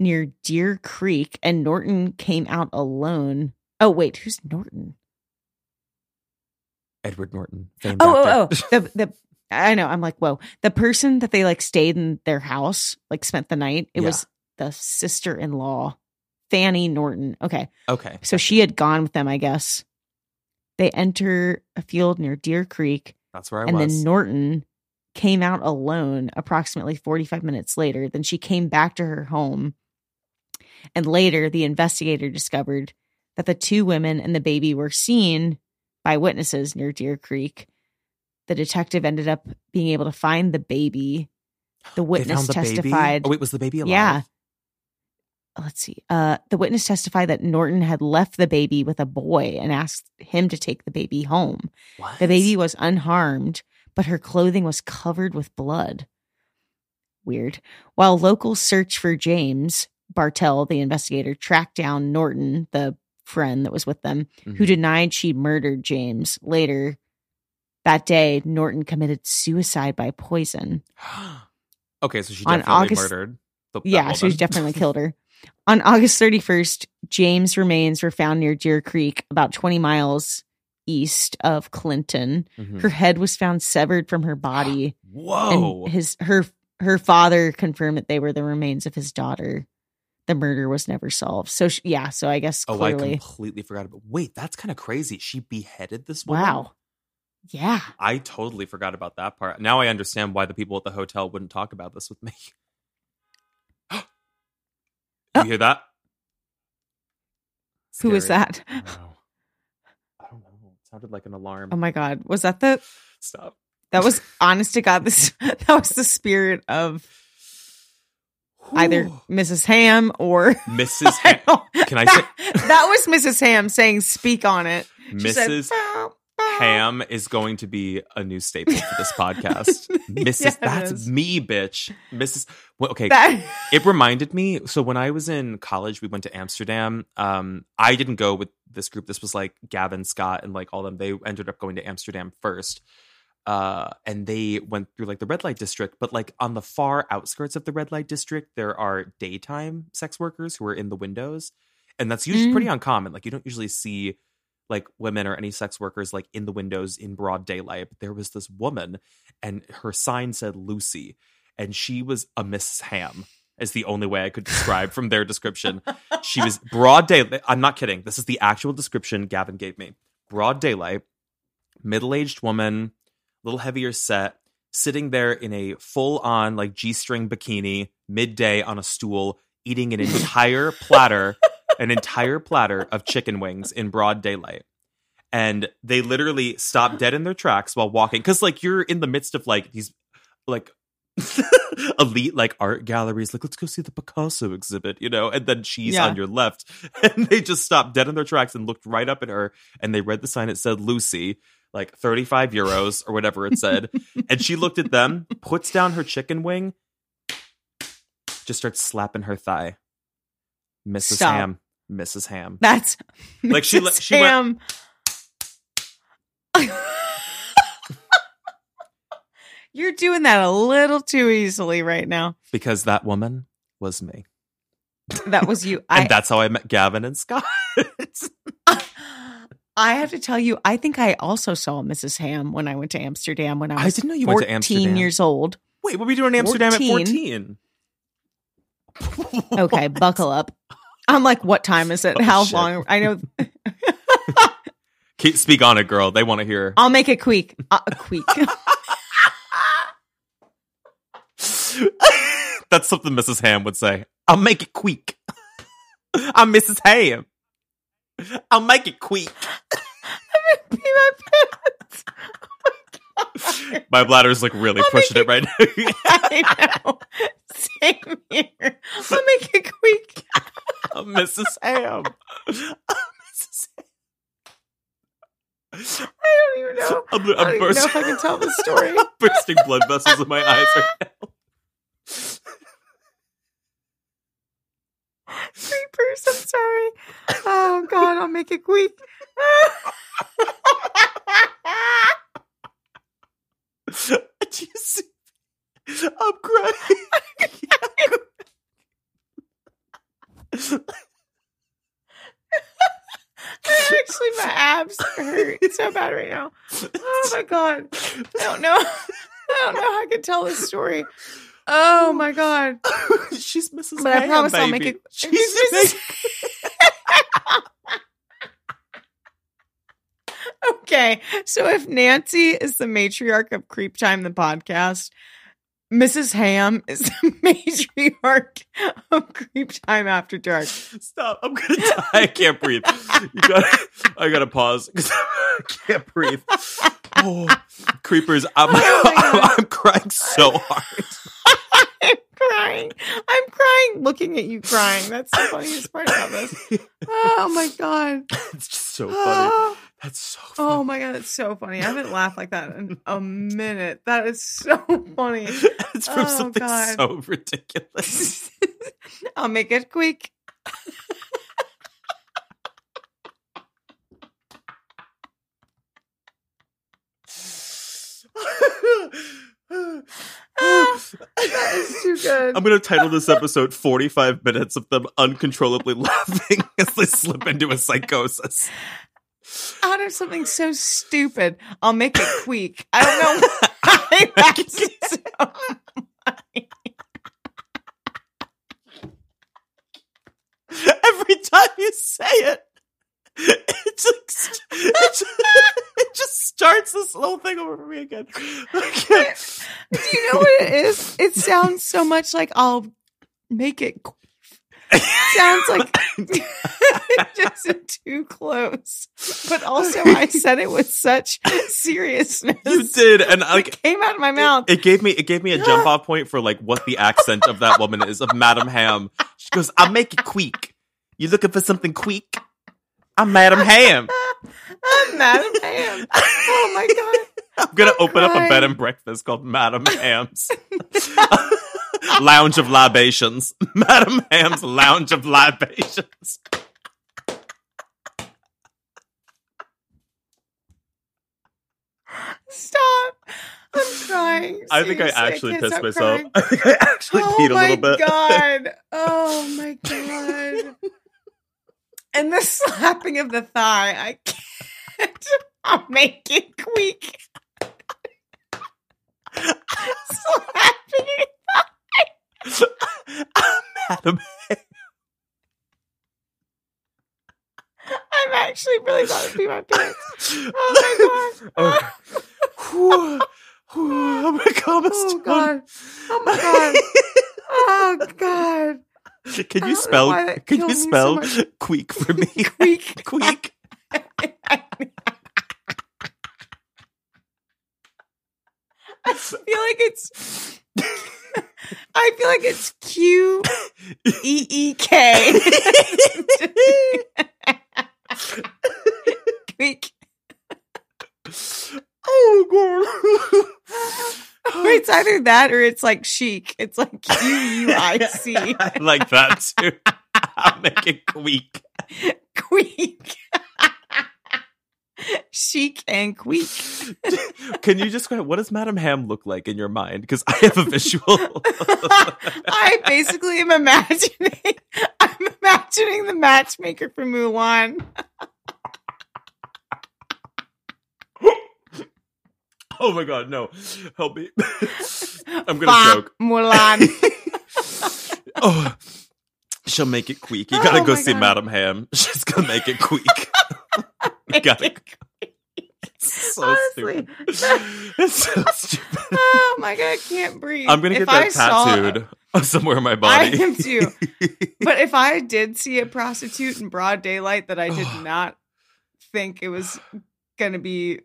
near Deer Creek and Norton came out alone. Oh, wait, who's Norton? Edward Norton. Oh, oh, oh. The, the, I know. I'm like, whoa. The person that they like stayed in their house, like spent the night, it Yeah. was the sister in law, Fanny Norton. Okay. okay. So she had gone with them, I guess. They enter a field near Deer Creek, That's where I and was. And then Norton came out alone approximately 45 minutes later. Then she came back to her home. And later, the investigator discovered that the two women and the baby were seen by witnesses near Deer Creek. The detective ended up being able to find the baby. The witness the baby? testified. Oh, wait, was the baby alive? Yeah. Let's see. Uh, the witness testified that Norton had left the baby with a boy and asked him to take the baby home. What? The baby was unharmed, but her clothing was covered with blood. Weird. While locals searched for James, Bartell, the investigator, tracked down Norton, the friend that was with them, who Mhm. denied she murdered James. Later that day, Norton committed suicide by poison. [GASPS] okay, so she On definitely August- murdered. The, Yeah, she definitely [LAUGHS] killed her. On August 31st, James' remains were found near Deer Creek, about 20 miles east of Clinton. Mhm. Her head was found severed from her [GASPS] body. Whoa. And his her her father confirmed that they were the remains of his daughter. The murder was never solved. So she, yeah, so I guess oh, I completely forgot about. Wait, that's kind of crazy. She beheaded this woman. wow, yeah, I totally forgot about that part. Now I understand why the people at the hotel wouldn't talk about this with me. [GASPS] you Oh. hear that? who was Scary. that? I don't [LAUGHS] know. I don't know. It sounded like an alarm. Oh my god, was that the? Stop. That was honest to God. This [LAUGHS] that was the spirit of either Whew. Mrs. Ham or Mrs. [LAUGHS] Ham. Can I say that was Mrs. Ham saying, "Speak on it." She Mrs. "Bow, bow." Ham [LAUGHS] is going to be a new staple for this podcast. [LAUGHS] Mrs. Yeah, that's me, bitch. Mrs. Well, okay, That- [LAUGHS] it reminded me. So when I was in college, we went to Amsterdam. Um, I didn't go with this group. This was like Gavin Scott and like all them. They ended up going to Amsterdam first. Uh, and they went through like the red light district, but like on the far outskirts of the red light district, there are daytime sex workers who are in the windows, and that's usually Mm. pretty uncommon. Like you don't usually see like women or any sex workers like in the windows in broad daylight. But there was this woman, and her sign said Lucy, and she was a Miss Ham. Is the only way I could describe from their description. She was [LAUGHS] broad daylight. I'm not kidding. This is the actual description Gavin gave me. Broad daylight, middle aged woman, little heavier set, sitting there in a full on like G string bikini, midday on a stool, eating an [LAUGHS] entire platter, an entire platter of chicken wings in broad daylight. And they literally stopped dead in their tracks while walking. Cause like you're in the midst of like these like [LAUGHS] elite like art galleries like let's go see the picasso exhibit you know and then she's Yeah. on your left [LAUGHS] and they just stopped dead in their tracks and looked right up at her and they read the sign it said lucy like 35 euros or whatever it said and she looked at them puts down her chicken wing just starts slapping her thigh mrs Stop. ham mrs ham That's [LAUGHS] Like, she Mrs. she went- [LAUGHS] You're doing that a little too easily right now. because that woman was me That was you. [LAUGHS] and I, that's how i met gavin and scott I have to tell you, I think I also saw Mrs. Ham when I went to Amsterdam when I was I didn't know you went to 14 Amsterdam. years old. wait what were we doing in amsterdam 14? at 14 Okay, buckle up. I'm like, what time is it? Oh, How shit. long? I know. [LAUGHS] Keep, speak on it, girl. They want to hear. I'll make it quick. Uh, quick. [LAUGHS] That's something Mrs. Ham would say. I'll make it quick. [LAUGHS] I'm Mrs. Ham. I'll make it quick. My pants. My bladder's like really I'll pushing make it right now. I know. Same here. I'll make it quick. [LAUGHS] I'm Mrs. Ham. [LAUGHS] I'm Mrs. Ham. I don't even know. I'm, I don't I'm even know bursting, if I can tell the story. I'm [LAUGHS] bursting blood vessels in my eyes right now. Creepers, I'm sorry. Oh God, I'll make it quick. Do you see? I'm crying. Actually, my abs hurt so bad right now. Oh my God. I don't know. [LAUGHS] I don't know how I can tell this story. Oh my God. [LAUGHS] She's Mrs. But I promise I'll make it- [LAUGHS] She's Mrs. Okay. So if Nancy is the matriarch of Creep Time, the podcast, Mrs. Ham is the matriarch of Creep Time After Dark. Stop! I'm gonna die. I can't breathe. You gotta, I gotta pause because [LAUGHS] can't breathe. Oh, creepers! I'm, [LAUGHS] Oh [LAUGHS] I'm, I'm crying so hard. I'm crying. I'm crying looking at you crying. That's the funniest part about this. Oh my God. It's just so funny. Oh, That's so oh funny. oh my God. It's so funny. I haven't laughed like that in a minute. That is so funny. it's from oh, something God. so ridiculous. I'll make it quick. That is too good. I'm gonna title this episode 45 minutes of them uncontrollably [LAUGHS] laughing as they slip into a psychosis. Out of something so stupid, I'll make it quick. I don't know why [LAUGHS] that's so funny. Every time you say it, it's like st- it's, [LAUGHS] it just starts this little thing over for me again. I can't- Do you know what it is? It sounds so much like I'll make it. sounds like [LAUGHS] just too close, but also I said it with such seriousness. You did, and I, It like came out of my mouth. it gave me it gave me a jump [GASPS] off point for like what the accent of that woman is of Madam Ham. She goes, "I'll make it quick. You looking for something quick? I'm Madam Ham. [LAUGHS] I'm Madam Ham. Oh my god. [LAUGHS] I'm gonna I'm open up a bed and breakfast called Madam Ham's [LAUGHS] Lounge of Libations. Madam Ham's Lounge of Libations. Stop. I'm crying. I think I actually can't pissed myself. crying. I think I actually oh peed a little bit. Oh my god. Oh my god. And the [LAUGHS] slapping of the thigh. I can't. [LAUGHS] I'll make it quick. [LAUGHS] slapping it. Madam I'm actually really about to pee my pants. Oh my god. Oh. Oh my god, I'm Oh stoned. god. Oh my god. Oh god. [LAUGHS] Can you uh, spell can you so spell much. [LAUGHS] queek for me? [LAUGHS] Quick. Queek. I feel like it's I feel like it's Q E E K. Queek. Oh Or Oh, it's either that or it's like chic. It's like [LAUGHS] Q U I C. I like that too. [LAUGHS] I'll make it queek. Queek. Chic and queek. [LAUGHS] Can you describe what does Madam Ham look like in your mind? Because I have a visual. I basically am imagining I'm imagining the matchmaker from Mulan. [LAUGHS] oh my god, no. Help me. [LAUGHS] I'm gonna Fuck choke. Mulan. [LAUGHS] Oh, she'll make it queek. You gotta Oh go see God. Madam Ham. She's gonna make it queek. you gotta. It's so Honestly. stupid. It's so stupid. oh my god, I can't breathe. I'm gonna If get that I saw- tattooed somewhere in my body. I am too. But if I did see a prostitute in broad daylight that I did [GASPS] not think it was gonna be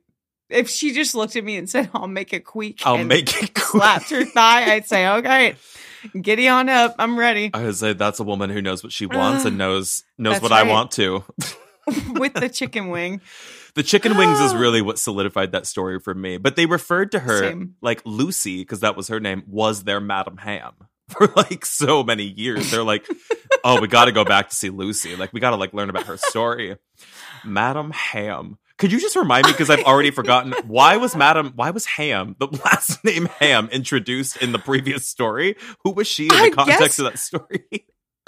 if she just looked at me and said, I'll make it queek I'll make it slapped her thigh, I'd say, Okay, giddy on up. I'm ready. I would say that's a woman who knows what she wants and knows knows what I want to. [LAUGHS] With the chicken wing. [LAUGHS] The chicken wings is [GASPS] really what solidified that story for me. But they referred to her Same. like Lucy, because that was her name, was their Madam Ham [LAUGHS] for like so many years. They're like, oh, we got to go back to see Lucy. Like, we got to like learn about her story. Madam Ham. Could you just remind me because I've already forgotten why was Madam why was Ham the [LAUGHS] last name Ham introduced in the previous story? Who was she in the I context guess- of that story? [LAUGHS]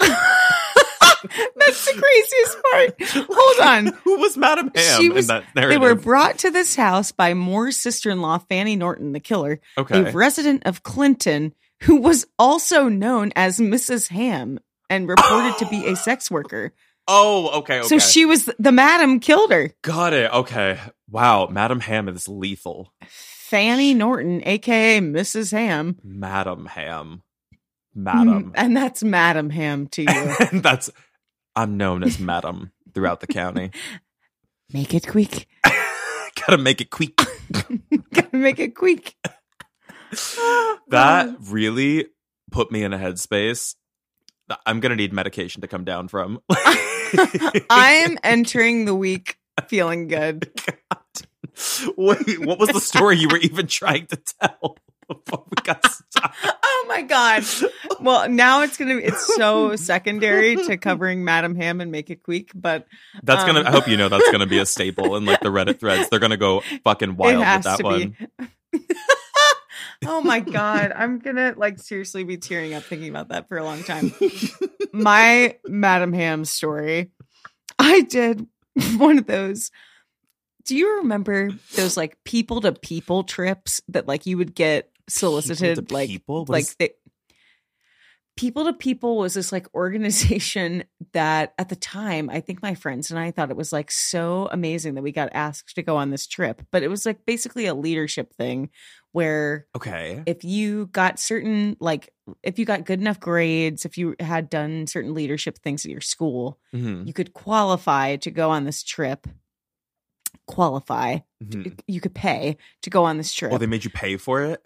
That's the craziest part. Hold on. [LAUGHS] Who was Madam Ham She was- in that They were brought to this house by Moore's sister in law, Fanny Norton, the killer, Okay. a resident of Clinton who was also known as Mrs. Ham and reported to be a sex worker. Oh, okay, okay. So she was the madam killed her. Got it. Okay. Wow. Madam Ham is lethal. Fanny Norton, aka Mrs. Ham. Madam Ham. Madam. Mm, And that's Madam Ham to you. [LAUGHS] that's I'm known as Madam throughout the county. [LAUGHS] Make it quick. [LAUGHS] Gotta make it quick. Gotta make it quick. That really put me in a headspace. I'm gonna need medication to come down from. I am entering the week feeling good. [LAUGHS] Wait, what was the story you were even trying to tell before we got stopped? [LAUGHS] Oh my god. Well, now it's gonna be it's so secondary to covering Madam Ham and make it quick, but That's gonna. Um, I hope you know that's gonna be a staple in like the Reddit threads. They're gonna go fucking wild it with that to one. [LAUGHS] oh my god, [LAUGHS] I'm gonna like seriously be tearing up thinking about that for a long time. [LAUGHS] my Madam Ham story. I did [LAUGHS] one of those. Do you remember those like people to people trips that like you would get solicited to like people? Like is- they, people to people was this like organization that at the time i think my friends and i thought it was like so amazing that we got asked to go on this trip but it was like basically a leadership thing where Okay. if you got certain like if you got good enough grades if you had done certain leadership things at your school Mhm. you could qualify to go on this trip qualify Mhm. you could pay to go on this trip Oh, they made you pay for it.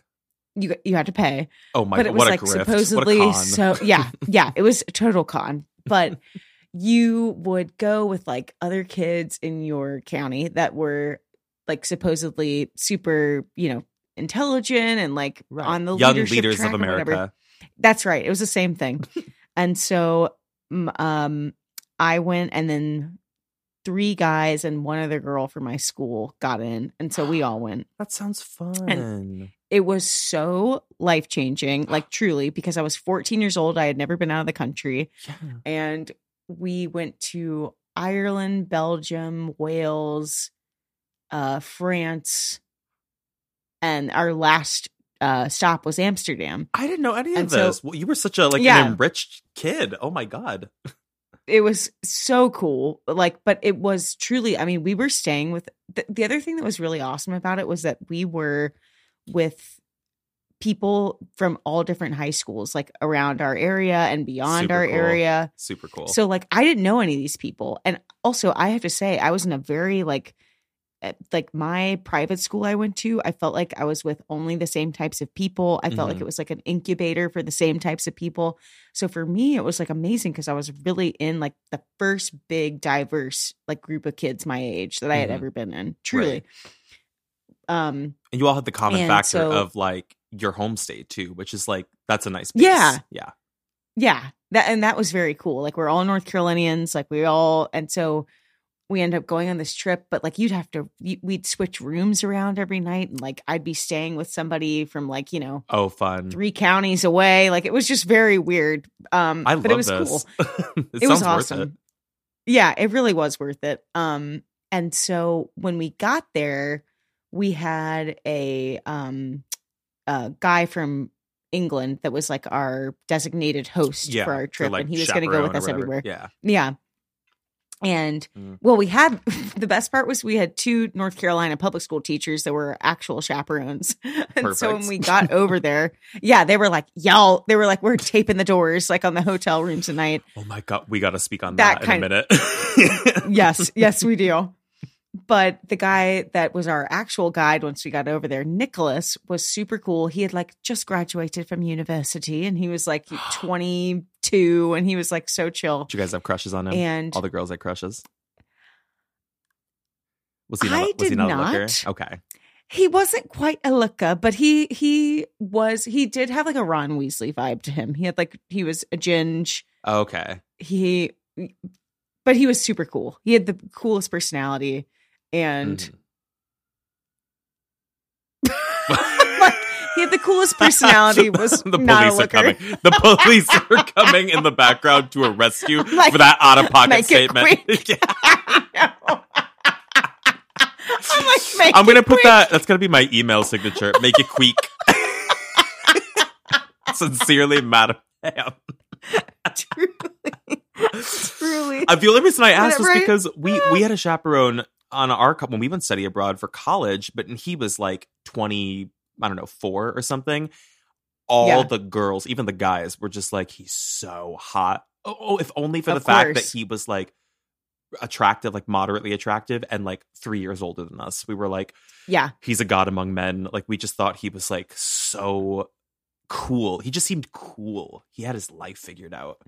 you you had to pay Oh my but it was like grift! supposedly what a con. so yeah [LAUGHS] yeah it was a total con but [LAUGHS] you would go with like other kids in your county that were like supposedly super you know intelligent and like on the Young leadership leaders track of. America. that's right it was the same thing and so um i went and then three guys and one other girl from my school got in and so we [GASPS] all went That sounds fun. it was so life changing, like [GASPS] truly, because I was 14 years old. I had never been out of the country. And we went to Ireland, Belgium, Wales, uh, France, and our last uh, stop was Amsterdam. I didn't know any of And so- this. well, you were such a like Yeah. an enriched kid. Oh my god. it was so cool like but it was truly i mean we were staying with the, the other thing that was really awesome about it was that we were with people from all different high schools like around our area and beyond Super our cool. area Super cool. so like i didn't know any of these people and also i have to say i was in a very like like my private school I went to, I felt like I was with only the same types of people. I felt like Mhm. it was like an incubator for the same types of people. So for me, it was like amazing because I was really in like the first big diverse like group of kids my age that I had Mhm. ever been in. Truly. Um And you all had the common factor so- of like your home state too, which is like that's a nice base. Yeah. Yeah. Yeah, that and that was very cool. Like we're all North Carolinians, like we all, and so we end up going on this trip. But like you'd have to, we'd switch rooms around every night, and like I'd be staying with somebody from like you know Oh, fun. three counties away. Like it was just very weird. Um, I but love it was this. cool. [LAUGHS] it, it was awesome. it. Yeah, it really was worth it. Um, and so when we got there, we had a um a guy from England that was like our designated host Yeah. for our trip, like, and he was going to go with us everywhere. Yeah. Yeah. And Mm. well, we had [LAUGHS] the best part was we had two North Carolina public school teachers that were actual chaperones. [LAUGHS] and so when we got over there, yeah, they were like, y'all, they were like, we're taping the doors like on the hotel room tonight. Oh my god, we got to speak on That that, in a minute. [LAUGHS] yes, yes, we do. But the guy that was our actual guide once we got over there, Nicholas, was super cool. He had like just graduated from university and he was like [GASPS] 22 and he was like so chill. Did you guys have crushes on him? And- all the girls had crushes. Was he not? I was he did not, a looker? Okay. He wasn't quite a looker, but he he was he did have like a Ron Weasley vibe to him. He had like he was a ginge. Okay. He but he was super cool. He had the coolest personality and Mhm. [LAUGHS] like, he had the coolest [LAUGHS] personality was the not a police are coming. The police are [LAUGHS] coming in the background to arrest you Like, for that out of pocket statement. I'm like, I'm gonna put quick. that. That's gonna be my email signature. Make it quick. Sincerely, Madam truly, truly. Uh, the only reason I asked was because we we had a chaperone on our couple when we went study abroad for college, but he was like 20, I don't know, four or something. All Yeah. the girls, even the guys, were just like, he's so hot. Oh, oh, if only for Of the fact that he was like attractive, like moderately attractive, and like three years older than us. We were like, Yeah, he's a god among men. Like we just thought he was like so cool. He just seemed cool. He had his life figured out.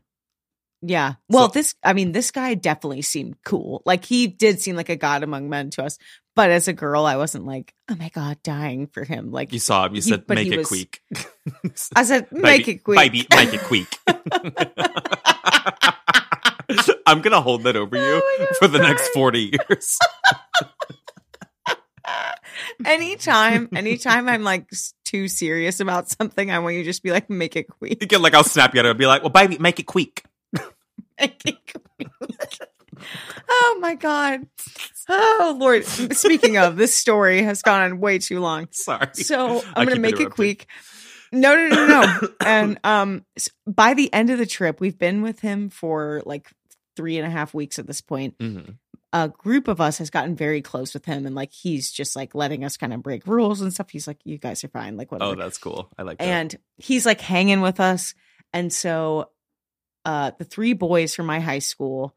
Yeah. Well, So- this I mean, this guy definitely seemed cool. Like he did seem like a god among men to us. But as a girl, I wasn't like, oh my god, dying for him. Like You saw him. You He- said, "Make it was- quick." [LAUGHS] I said, make Baby- it quick. baby, make it quick. [LAUGHS] I'm gonna hold that over you Oh God, for the next forty years. [LAUGHS] anytime, anytime I'm like too serious about something, I want you to just be like, make it quick. You get like I'll snap you out and be like, "Well, baby, make it quick." Oh my god. Oh Lord. Speaking of, this story has gone on way too long. Sorry. So I'm gonna make it quick. No, no, no, no. [COUGHS] and um s- by the end of the trip, we've been with him for like three and a half weeks at this point. Mhm. A group of us has gotten very close with him and like he's just like letting us kind of break rules and stuff. He's like, You guys are fine, like whatever. Oh, that's cool. I like that. and he's like hanging with us and so uh the three boys from my high school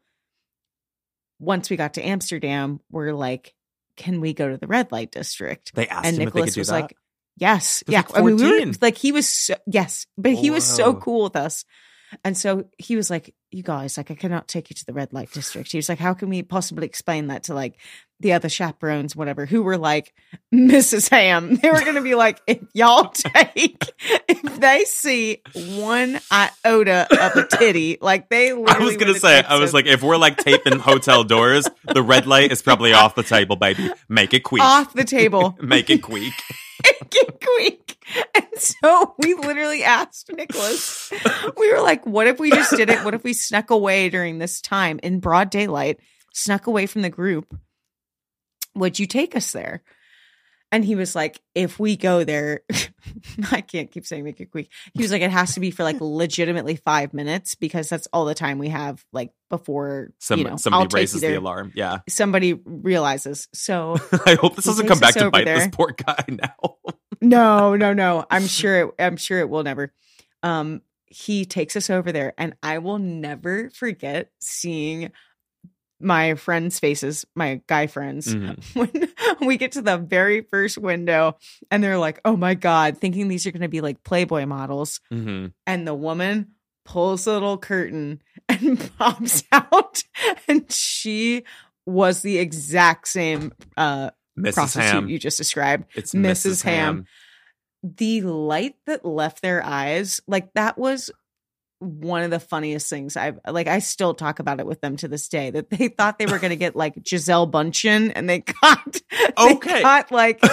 once we got to amsterdam were like can we go to the red light district? They asked and him if they nicholas was that. like yes yeah like, i mean we were like he was so, yes but he was so cool with us. And so he was like you guys like i cannot take you to the red light district. He was like how can we possibly explain that to like the other chaperones whatever who were like mrs ham they were gonna be like if y'all [LAUGHS] take if they see one iota of a titty like they I was gonna say, I was like, if we're like taping hotel doors, the red light is probably off the table, baby. Make it quick. off the table [LAUGHS] Make it quick. get [LAUGHS] quick. And so we literally asked Nicholas, we were like, what if we just did it? What if we snuck away during this time in broad daylight, snuck away from the group? Would you take us there? And he was like, if we go there, [LAUGHS] I can't keep saying make it quick. He was like, it has to be for like [LAUGHS] legitimately five minutes because that's all the time we have, like before Some, you know, somebody raises the alarm. Yeah. Somebody realizes. So [LAUGHS] I hope this doesn't come back to bite this there. poor guy now. No, no, no. I'm sure it, I'm sure it will never. Um he takes us over there and I will never forget seeing my friends' faces, my guy friends, Mhm. [LAUGHS] when we get to the very first window and they're like, oh my God, thinking these are going to be like Playboy models. hmm And the woman pulls the little curtain [LAUGHS] and pops out. And she was the exact same uh, Mrs. prostitute Ham. you just described. It's Mrs. Mrs. Ham. Ham. The light that left their eyes, like that was one of the funniest things I've like I still talk about it with them to this day that they thought they were going to get like Gisele Bündchen and they [LAUGHS] got they Okay. got like [LAUGHS]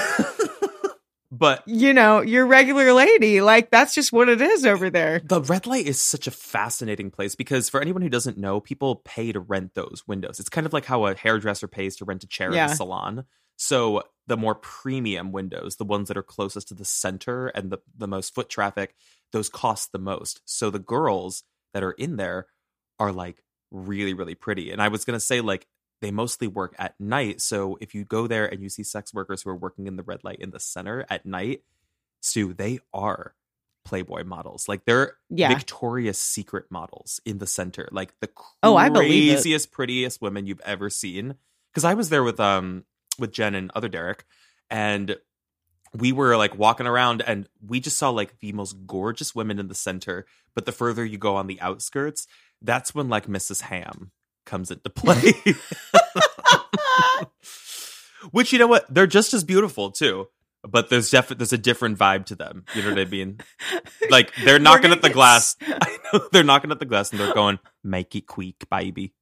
But you know your regular lady like that's just what it is over there the red light is such a fascinating place because for anyone who doesn't know, people pay to rent those windows. It's kind of like how a hairdresser pays to rent a chair Yeah. at a salon. So the more premium windows, the ones that are closest to the center and the, the most foot traffic, those cost the most. So the girls that are in there are like really, really pretty. And I was gonna say, like, they mostly work at night. So if you go there and you see sex workers who are working in the red light in the center at night, Sue, they are Playboy models. Like they're Yeah. Victoria's Secret models in the center. Like the Oh, I believe it. craziest, prettiest women you've ever seen. Because I was there with um with Jen and other Derek, and we were like walking around and we just saw like the most gorgeous women in the center. But the further you go on the outskirts, that's when like Mrs. Ham comes into play. [LAUGHS] Which you know what? They're just as beautiful too. But there's definitely there's a different vibe to them. You know what I mean? Like they're knocking at the glass. [LAUGHS] I know they're knocking at the glass and they're going, "Make it quick, baby."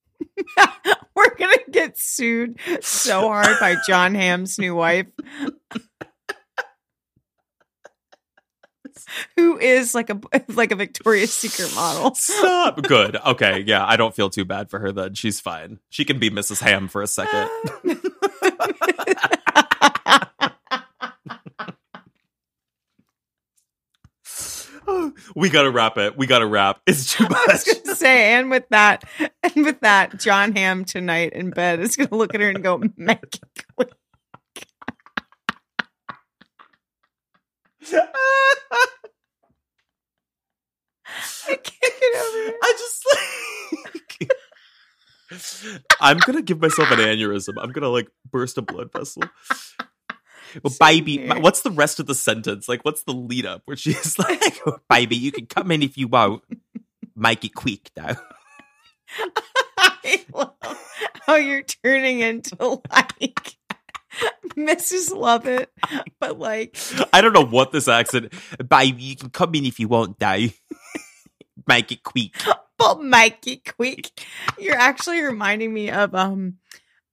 [LAUGHS] we're gonna get sued so hard by Jon Hamm's new wife [LAUGHS] who is like a like a Victoria's Secret model Stop. [LAUGHS] Good. Okay. Yeah, I don't feel too bad for her then. She's fine. She can be Mrs. Ham for a second. We gotta wrap it. We gotta wrap. It's too [LAUGHS] I was much. gonna say, and with that, and with that, Jon Hamm tonight in bed is gonna look at her and go, [LAUGHS] "Make it quick." I can't get over it. I just like [LAUGHS] I'm gonna give myself an aneurysm. I'm gonna like burst a blood vessel. Well, baby, weird. what's the rest of the sentence? Like, what's the lead up where she's [LAUGHS] like, "Baby, you can come in if you want. Make it quick, though." [LAUGHS] I love how you're turning into like [LAUGHS] Mrs. Lovett, but like I don't know what this accent. Baby, you can come in if you want, though. Make it quick. but Mikey Quick. You're actually reminding me of um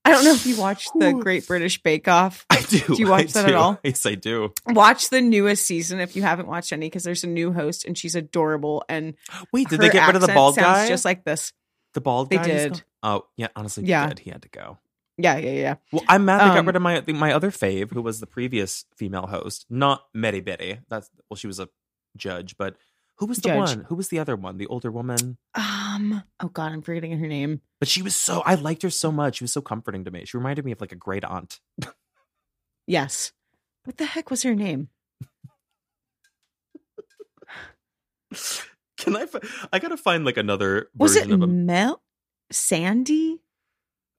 I don't know if you watched the Great British Bake Off. I do. Do you watch I that at all? Yes, I do. Watch the newest season if you haven't watched any because there's a new host and she's adorable and Wait, did they get rid of the bald guy? just like this. the bald guy. is did. Oh, yeah. Honestly, Yeah. good. He had to go. Yeah, yeah, yeah. Well, I'm mad they got Um, rid of my my other fave, who was the previous female host, not Mary Berry. That's well, she was a judge, but who was the Judge. one? Who was the other one? The older woman. Um oh god, I'm forgetting her name. But she was so I liked her so much. She was so comforting to me. She reminded me of like a great aunt. Yes. What the heck was her name? Can I? Fi- I gotta find like another Was it of a. Mel Sandi?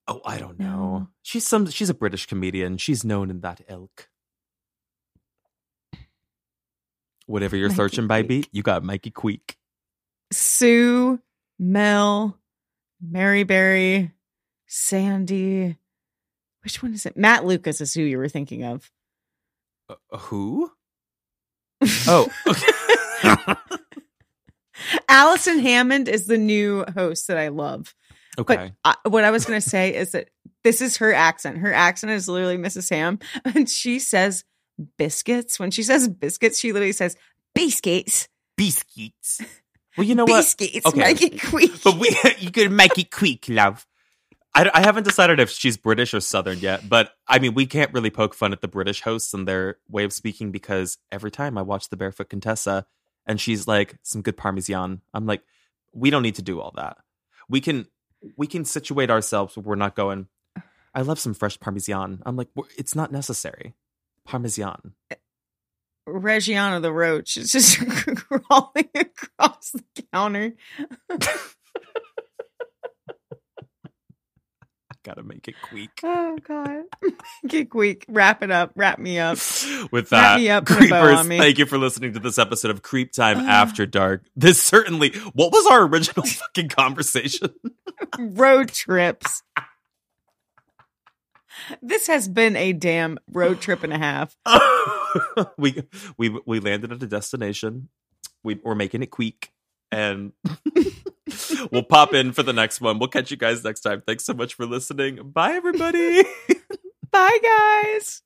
Oh, I don't know. No. She's some. She's a British comedian. She's known in that ilk. Whatever you're Mikey searching, baby, Queek. you got Mikey Queek. Sue, Mel, Mary Berry, Sandi. Which one is it? Matt Lucas is who you were thinking of. Uh, who? [LAUGHS] Oh, okay. [LAUGHS] Alison Hammond is the new host that I love. okay. But I, what I was going to say is that this is her accent. Her accent is literally Mrs. Ham, [LAUGHS] and she says biscuits. When she says biscuits, she literally says biscuits. Biscuits. Well, you know what? Biscuits. Okay. Make it quick. But we, [LAUGHS] you could make it quick, love. I, I haven't decided if she's British or Southern yet, but I mean, we can't really poke fun at the British hosts and their way of speaking because every time I watch the Barefoot Contessa and she's like, some good Parmesan, I'm like, we don't need to do all that. We can we can situate ourselves where we're not going, I love some fresh Parmesan. I'm like, it's not necessary. Parmesan. Reggiana the roach is just [LAUGHS] crawling across the counter. I [LAUGHS] Gotta make it quick. Oh God. Get quick. Wrap it up. Wrap me up. [LAUGHS] With Wrap that, me up in a bow creepers, thank you for listening to this episode of Creep Time [SIGHS] After Dark. This certainly, what was our original fucking conversation? Road trips. This has been a damn road trip and a half. [LAUGHS] we we we landed at a destination. We we're making it quick, and [LAUGHS] we'll pop in for the next one. We'll catch you guys next time. Thanks so much for listening. Bye, everybody. [LAUGHS] Bye, guys.